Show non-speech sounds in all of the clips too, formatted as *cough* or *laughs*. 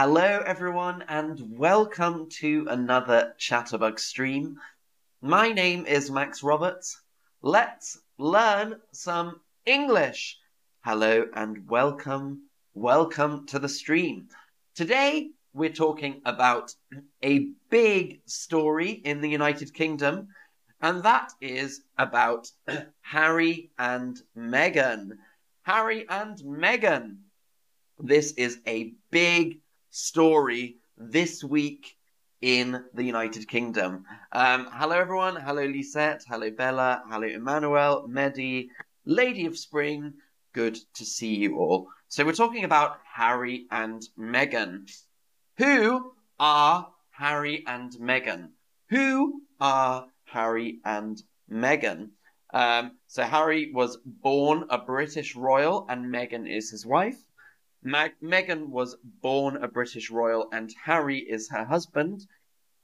Hello, everyone, and welcome to another Chatterbug stream. My name is Max Roberts. Let's learn some English. Hello, and welcome, welcome to the stream. Today, we're talking about a big story in the United Kingdom, and that is about *clears throat* Harry and Meghan. Harry and Meghan. This is a big story this week in the United Kingdom. Um, hello, everyone. Hello, Lisette. Hello, Bella. Hello, Emmanuel, Medi, Lady of Spring. Good to see you all. So, we're talking about Harry and Meghan. Who are Harry and Meghan? Who are Harry and Meghan? Um, so, Harry was born a British royal, and Meghan is his wife. Mag- Meghan was born a British royal and Harry is her husband.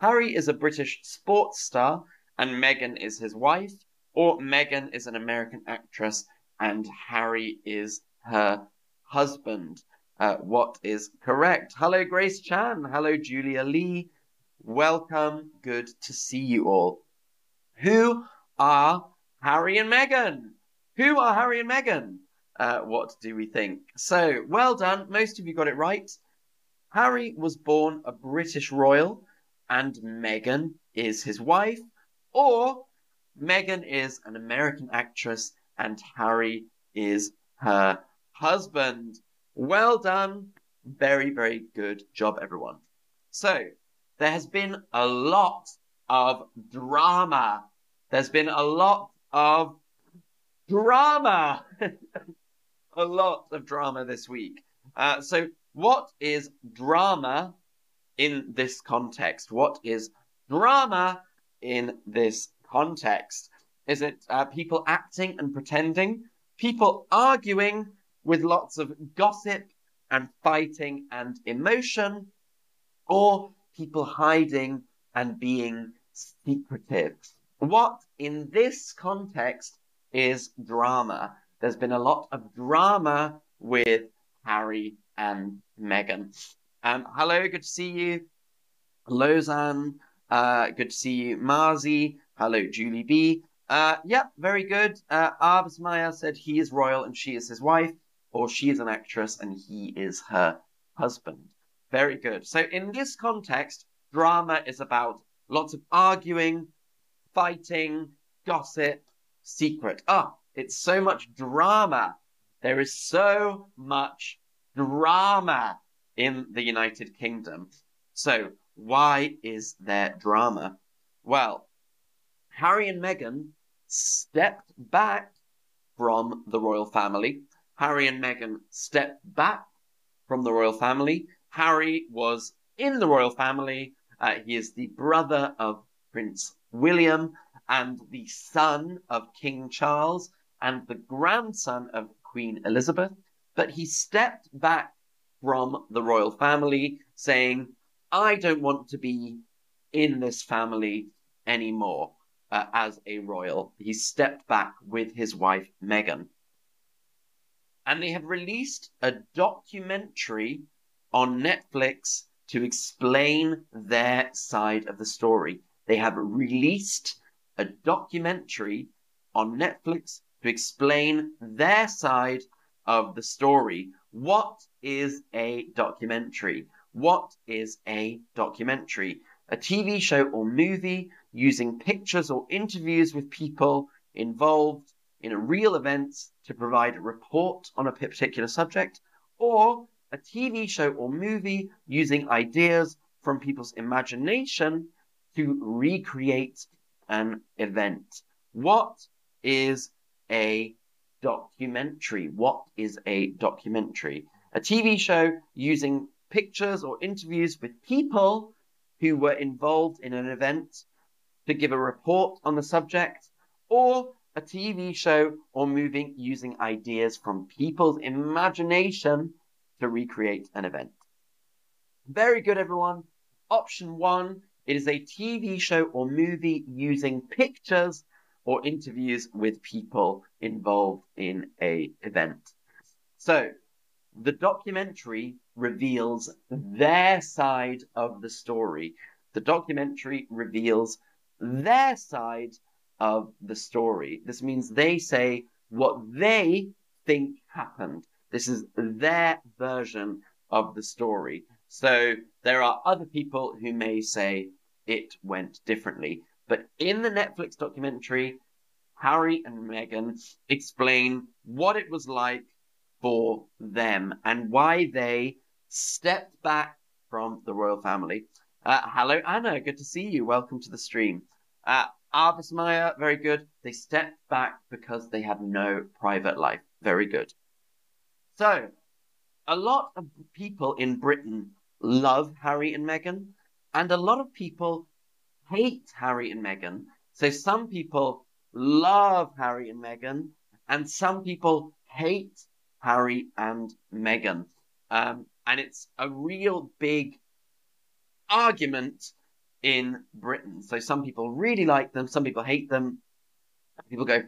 Harry is a British sports star and Meghan is his wife, or Meghan is an American actress and Harry is her husband. Uh, what is correct? Hello, Grace Chan. Hello, Julia Lee. Welcome. Good to see you all. Who are Harry and Meghan? Who are Harry and Meghan? Uh, what do we think? So, well done. Most of you got it right. Harry was born a British royal, and Meghan is his wife, or Meghan is an American actress, and Harry is her husband. Well done. Very, very good job, everyone. So, there has been a lot of drama. There's been a lot of drama. *laughs* a lot of drama this week. Uh, so, what is drama in this context? What is drama in this context? Is it uh, people acting and pretending? People arguing with lots of gossip and fighting and emotion? Or people hiding and being secretive? What in this context is drama? There's been a lot of drama with Harry and Meghan. Um, hello, good to see you. Lausanne, uh, good to see you. Marzi, hello, Julie B. Uh, yep, very good. Uh, said he is royal and she is his wife, or she is an actress and he is her husband. Very good. So in this context, drama is about lots of arguing, fighting, gossip, secret. Ah, it's so much drama. There is so much drama in the United Kingdom. So, why is there drama? Well, Harry and Meghan stepped back from the royal family. Harry and Meghan stepped back from the royal family. Harry was in the royal family. Uh, he is the brother of Prince William and the son of King Charles and the grandson of Queen Elizabeth, but he stepped back from the royal family, saying, I don't want to be in this family anymore uh, as a royal. He stepped back with his wife, Meghan. And they have released a documentary on Netflix to explain their side of the story. They have released a documentary on Netflix to explain their side of the story. What is a documentary? What is a documentary? A TV show or movie using pictures or interviews with people involved in a real event to provide a report on a particular subject, or a TV show or movie using ideas from people's imagination to recreate an event. What is a documentary. What is a documentary? A TV show using pictures or interviews with people who were involved in an event to give a report on the subject, or a TV show or movie using ideas from people's imagination to recreate an event. Very good, everyone. Option one, it is a TV show or movie using pictures or interviews with people involved in a event. So the documentary reveals their side of the story. The documentary reveals their side of the story. This means they say what they think happened. This is their version of the story. So there are other people who may say it went differently. But in the Netflix documentary, Harry and Meghan explain what it was like for them and why they stepped back from the royal family. Uh, hello, Anna. Good to see you. Welcome to the stream. Uh, Arvis Maya, very good. They stepped back because they had no private life. Very good. So, a lot of people in Britain love Harry and Meghan, and a lot of people hate Harry and Meghan. So, some people love Harry and Meghan, and some people hate Harry and Meghan. Um, and it's a real big argument in Britain. So some people really like them, some people hate them. People go,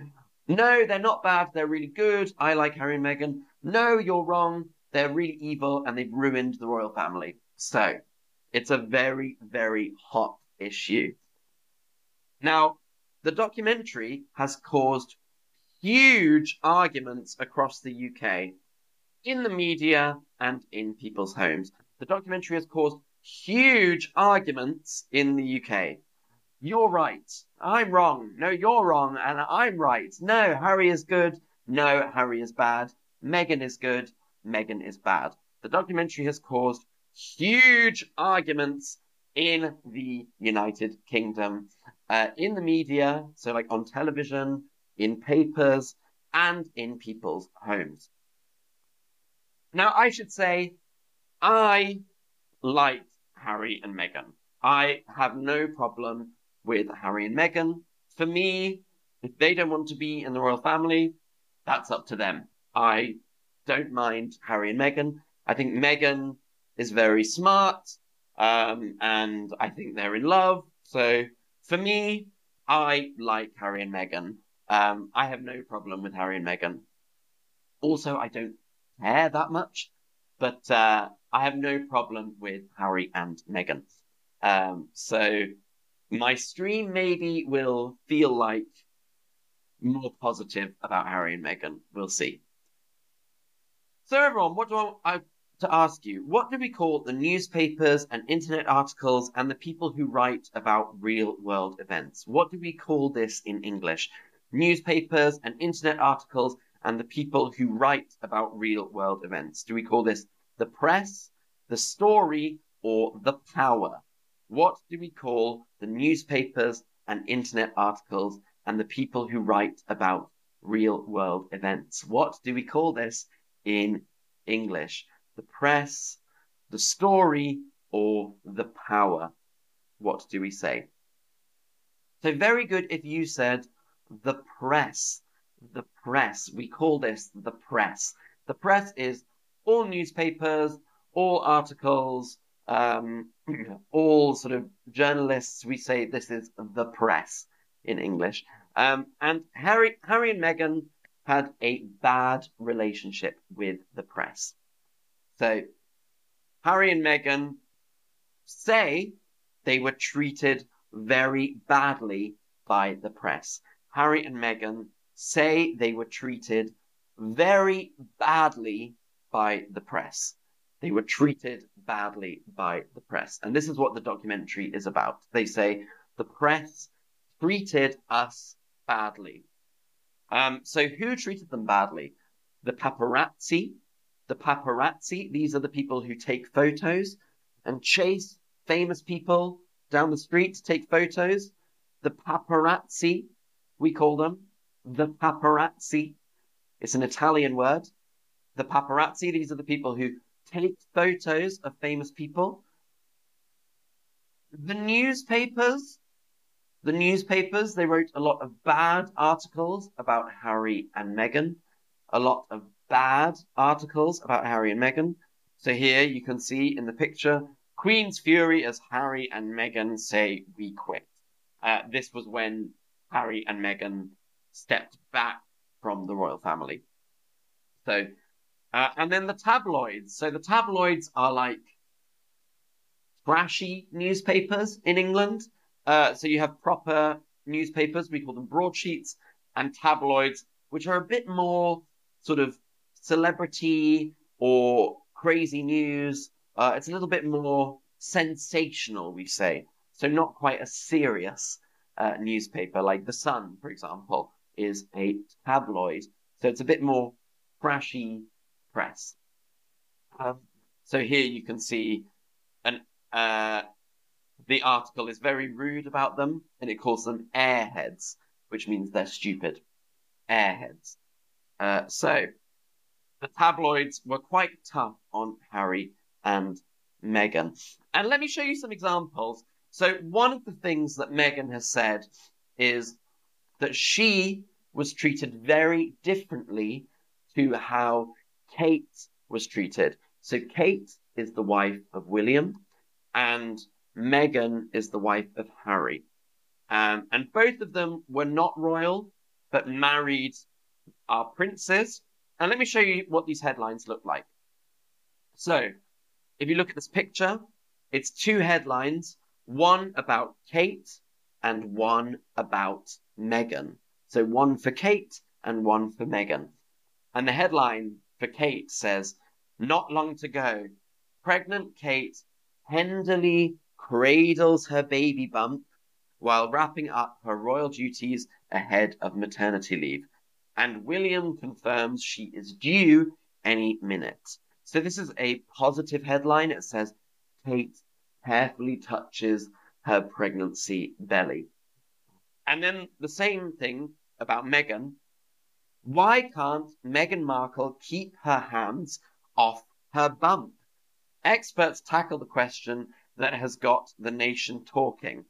no, they're not bad, they're really good. I like Harry and Meghan. No, you're wrong. They're really evil and they've ruined the royal family. So it's a very, very hot issue. Now, the documentary has caused huge arguments across the UK in the media and in people's homes. The documentary has caused huge arguments in the UK. You're right. I'm wrong. No, you're wrong. And I'm right. No, Harry is good. No, Harry is bad. Meghan is good. Meghan is bad. The documentary has caused huge arguments in the United Kingdom, uh, in the media, so like on television, in papers, and in people's homes. Now, I should say, I liked Harry and Meghan. I have no problem with Harry and Meghan. For me, if they don't want to be in the royal family, that's up to them. I don't mind Harry and Meghan. I think Meghan is very smart, um, and I think they're in love. So for me, I like Harry and Meghan. Um, I have no problem with Harry and Meghan. Also, I don't care that much, but uh, I have no problem with Harry and Meghan. Um, so my stream maybe will feel like more positive about Harry and Meghan. We'll see. So everyone, what do I, to ask you? What do we call the newspapers and internet articles and the people who write about real world events? What do we call this in English? Newspapers and internet articles and the people who write about real world events. Do we call this the press, the story, or the power? What do we call the newspapers and internet articles and the people who write about real world events? What do we call this in English? The press, the story, or the power? What do we say? So very good if you said the press the press. We call this the press. The press is all newspapers, all articles, um, *clears throat* all sort of journalists. We say this is the press in English. Um, and Harry, Harry and Meghan had a bad relationship with the press. So Harry and Meghan say they were treated very badly by the press. Harry and Meghan say they were treated very badly by the press. They were treated badly by the press. And this is what the documentary is about. They say the press treated us badly. Um, so who treated them badly? The paparazzi. The paparazzi, these are the people who take photos and chase famous people down the street to take photos. The paparazzi, we call them the paparazzi. It's an Italian word. The paparazzi, these are the people who take photos of famous people. The newspapers, the newspapers, they wrote a lot of bad articles about Harry and Meghan, a lot of bad articles about Harry and Meghan. So here you can see in the picture, Queen's Fury as Harry and Meghan say we quit. Uh, this was when Harry and Meghan stepped back from the royal family. So Uh, and then the tabloids. So the tabloids are like trashy newspapers in England. Uh, so you have proper newspapers, we call them broadsheets, and tabloids, which are a bit more sort of celebrity or crazy news. Uh, it's a little bit more sensational, we say. So not quite a serious uh, newspaper like The Sun, for example, is a tabloid. So it's a bit more trashy press. Um, so here you can see an uh, the article is very rude about them, and it calls them airheads, which means they're stupid. Airheads. Uh, so the tabloids were quite tough on Harry and Meghan. And let me show you some examples. So one of the things that Meghan has said is that she was treated very differently to how Kate was treated. So Kate is the wife of William, and Meghan is the wife of Harry. Um, and both of them were not royal, but married our princes. And let me show you what these headlines look like. So, if you look at this picture, it's two headlines, one about Kate and one about Meghan. So one for Kate and one for Meghan. And the headline for Kate says, Not long to go. Pregnant Kate tenderly cradles her baby bump while wrapping up her royal duties ahead of maternity leave. And William confirms she is due any minute. So this is a positive headline. It says Kate carefully touches her pregnancy belly. And then the same thing about Meghan. Why can't Meghan Markle keep her hands off her bump? Experts tackle the question that has got the nation talking.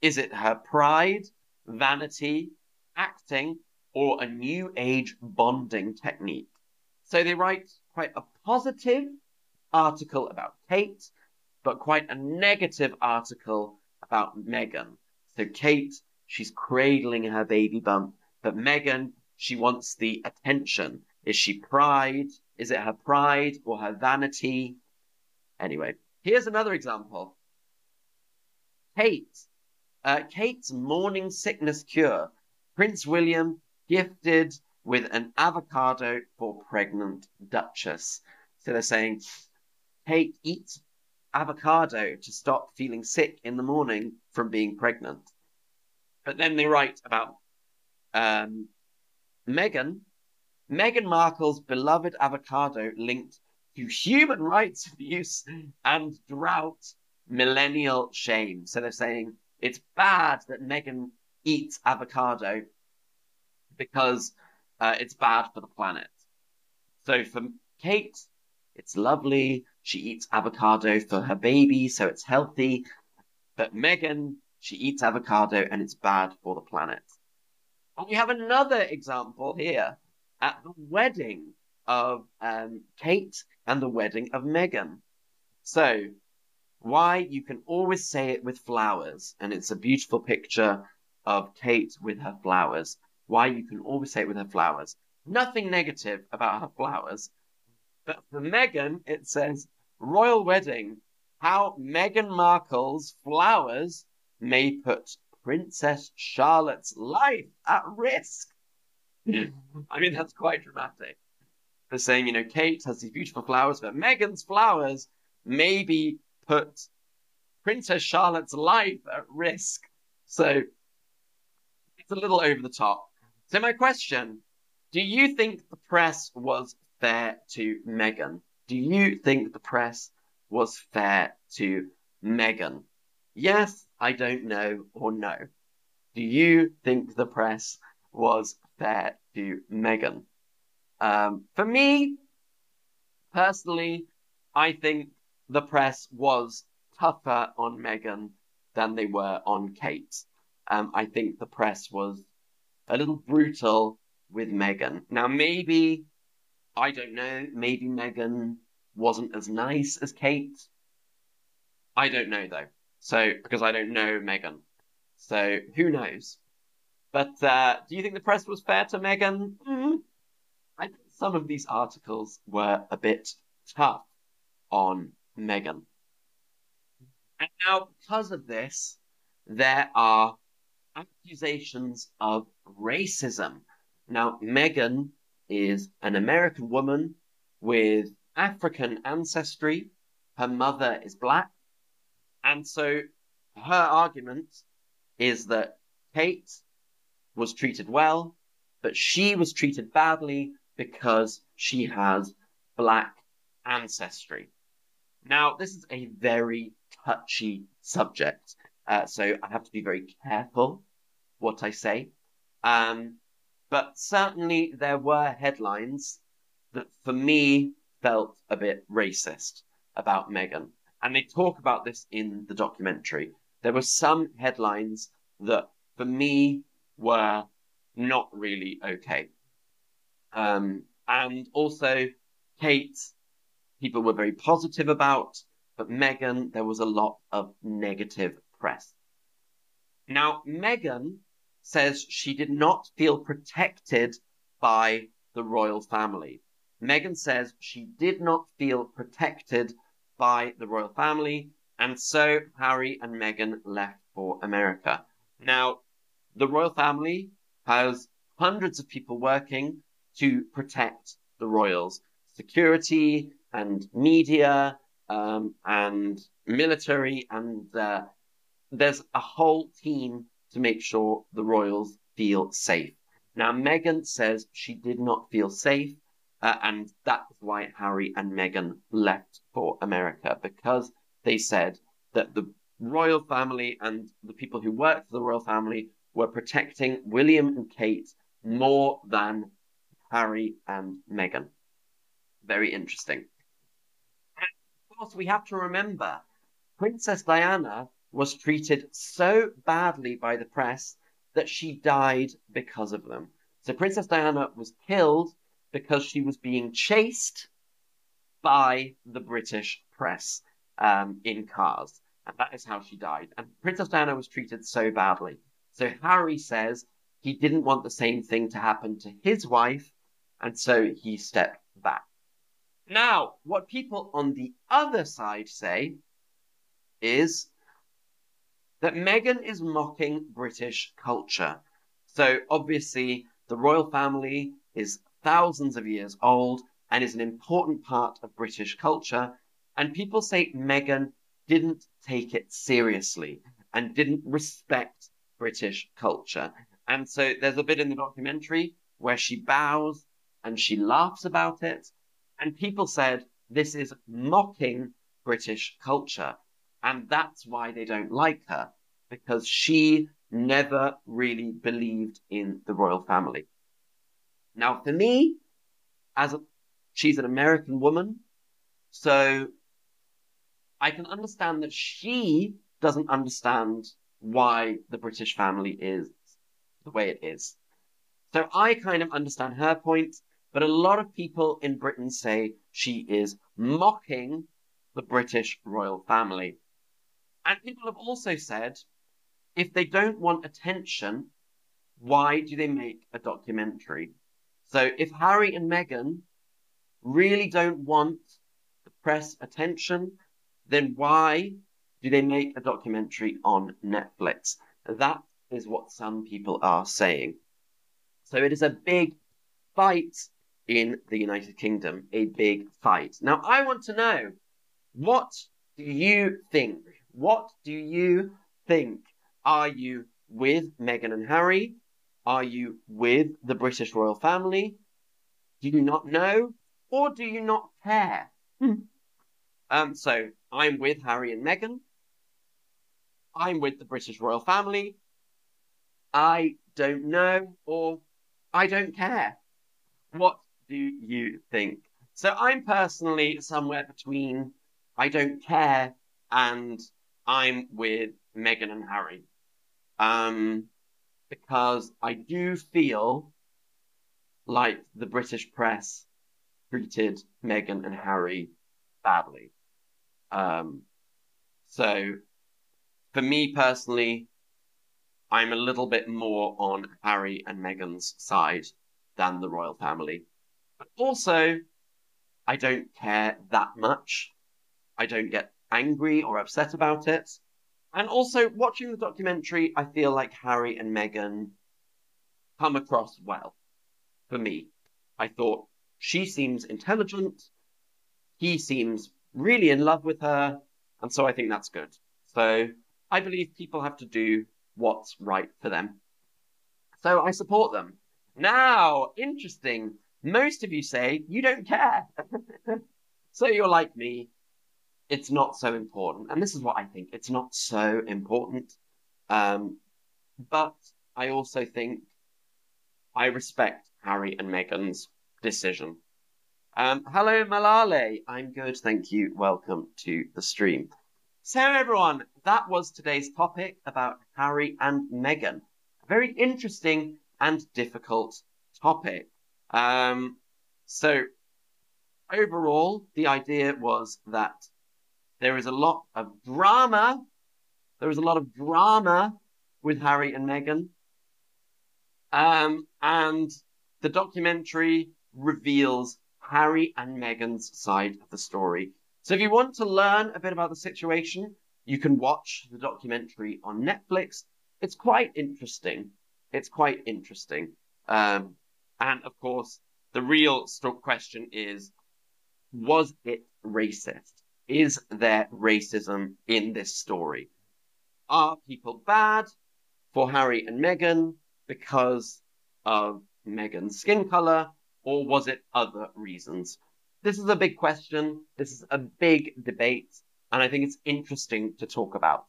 Is it her pride, vanity, acting, or a new age bonding technique? So they write quite a positive article about Kate, but quite a negative article about Meghan. So Kate, she's cradling her baby bump, but Meghan, she wants the attention. Is she pride? Is it her pride or her vanity? Anyway, here's another example. Kate. Uh, Kate's morning sickness cure. Prince William gifted with an avocado for pregnant Duchess. So they're saying, Kate, eat avocado to stop feeling sick in the morning from being pregnant. But then they write about um, Meghan. Meghan Markle's beloved avocado linked to human rights abuse and drought millennial shame. So they're saying it's bad that Meghan eats avocado because uh, it's bad for the planet. So for Kate, it's lovely. She eats avocado for her baby, so it's healthy. But Meghan, she eats avocado and it's bad for the planet. And we have another example here at the wedding of um, Kate and the wedding of Meghan. So, why you can always say it with flowers, and it's a beautiful picture of Kate with her flowers. Why you can always say it with her flowers. Nothing negative about her flowers. But for Meghan, it says, Royal Wedding, how Meghan Markle's flowers may put Princess Charlotte's life at risk. I mean, that's quite dramatic for saying, you know, Kate has these beautiful flowers, but Meghan's flowers maybe put Princess Charlotte's life at risk. So it's a little over the top. So my question, do you think the press was fair to Meghan? Do you think the press was fair to Meghan? Yes, I don't know, or no. Do you think the press was fair to Meghan? Um, for me, personally, I think the press was tougher on Meghan than they were on Kate. Um, I think the press was a little brutal with Meghan. Now, maybe, I don't know, maybe Meghan wasn't as nice as Kate. I don't know though. So, because I don't know Meghan. So, who knows? But uh, do you think the press was fair to Meghan? Mm-hmm. I think some of these articles were a bit tough on Meghan. And now, because of this, there are accusations of racism. Now, Meghan is an American woman with African ancestry. Her mother is black. And so her argument is that Kate was treated well, but she was treated badly because she has black ancestry. Now, this is a very touchy subject, uh, so I have to be very careful what I say. Um, but certainly there were headlines that for me felt a bit racist about Meghan. And they talk about this in the documentary. There were some headlines that for me were not really okay. Um, and also, Kate, people were very positive about, but Meghan, there was a lot of negative press. Now, Meghan says she did not feel protected by the royal family. Meghan says she did not feel protected by the royal family, and so Harry and Meghan left for America. Now, the royal family has hundreds of people working to protect the royals security and media um, and military, and uh, there's a whole team to make sure the royals feel safe. Now, Meghan says she did not feel safe, uh, and that is why Harry and Meghan left for America because they said that the royal family and the people who worked for the royal family were protecting William and Kate more than Harry and Meghan. Very interesting. And of course, we have to remember Princess Diana was treated so badly by the press that she died because of them. So Princess Diana was killed because she was being chased by the British press um, in cars. And that is how she died. And Princess Diana was treated so badly. So Harry says he didn't want the same thing to happen to his wife, and so he stepped back. Now, what people on the other side say is that Meghan is mocking British culture. So obviously, the royal family is thousands of years old and is an important part of British culture. And people say Meghan didn't take it seriously and didn't respect British culture. And so there's a bit in the documentary where she bows and she laughs about it. And people said this is mocking British culture. And that's why they don't like her, because she never really believed in the royal family. Now, for me, as a, she's an American woman, so I can understand that she doesn't understand why the British family is the way it is. So I kind of understand her point, but a lot of people in Britain say she is mocking the British royal family. And people have also said if they don't want attention, why do they make a documentary? So if Harry and Meghan really don't want the press attention, then why do they make a documentary on Netflix? That is what some people are saying. So it is a big fight in the United Kingdom, a big fight. Now, I want to know what do you think? What do you think? Are you with Meghan and Harry? Are you with the British royal family? Do you not know? Or do you not care? Hmm. um, so I'm with Harry and Meghan. I'm with the British royal family. I don't know or I don't care. What do you think? So I'm personally somewhere between I don't care and I'm with Meghan and Harry. Um, because I do feel like the British press treated Meghan and Harry badly. Um, so, for me personally, I'm a little bit more on Harry and Meghan's side than the royal family. But also, I don't care that much. I don't get angry or upset about it. And also, watching the documentary, I feel like Harry and Meghan come across well for me. I thought she seems intelligent, he seems really in love with her, and so I think that's good. So I believe people have to do what's right for them. So I support them. Now, interesting. Most of you say you don't care. *laughs* so you're like me. It's not so important. And this is what I think. It's not so important. Um, but I also think I respect Harry and Meghan's decision. Um, hello, Malale. I'm good, thank you. Welcome to the stream. So, everyone, that was today's topic about Harry and Meghan. A very interesting and difficult topic. Um, so, overall, the idea was that there is a lot of drama. There is a lot of drama with Harry and Meghan. Um, and the documentary reveals Harry and Meghan's side of the story. So if you want to learn a bit about the situation, you can watch the documentary on Netflix. It's quite interesting. It's quite interesting. Um, and of course, the real question is, was it racist? Is there racism in this story? Are people bad for Harry and Meghan because of Meghan's skin color, or was it other reasons? This is a big question. This is a big debate, and I think it's interesting to talk about.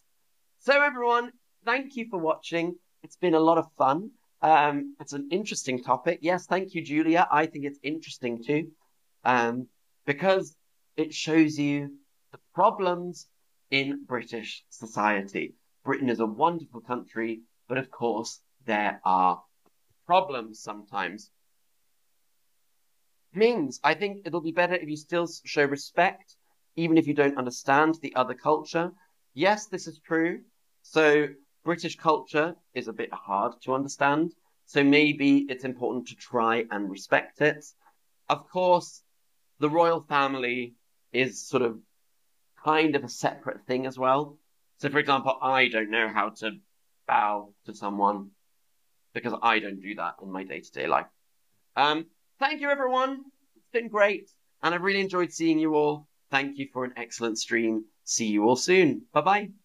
So, everyone, thank you for watching. It's been a lot of fun. Um, it's an interesting topic. Yes, thank you, Julia. I think it's interesting too, um, because it shows you problems in British society. Britain is a wonderful country, but of course, there are problems sometimes. Means I think it'll be better if you still show respect, even if you don't understand the other culture. Yes, this is true. So British culture is a bit hard to understand. So maybe it's important to try and respect it. Of course, the royal family is sort of kind of a separate thing as well. So, for example, I don't know how to bow to someone because I don't do that in my day to day life. Um, thank you, everyone. It's been great. And I've really enjoyed seeing you all. Thank you for an excellent stream. See you all soon. Bye bye.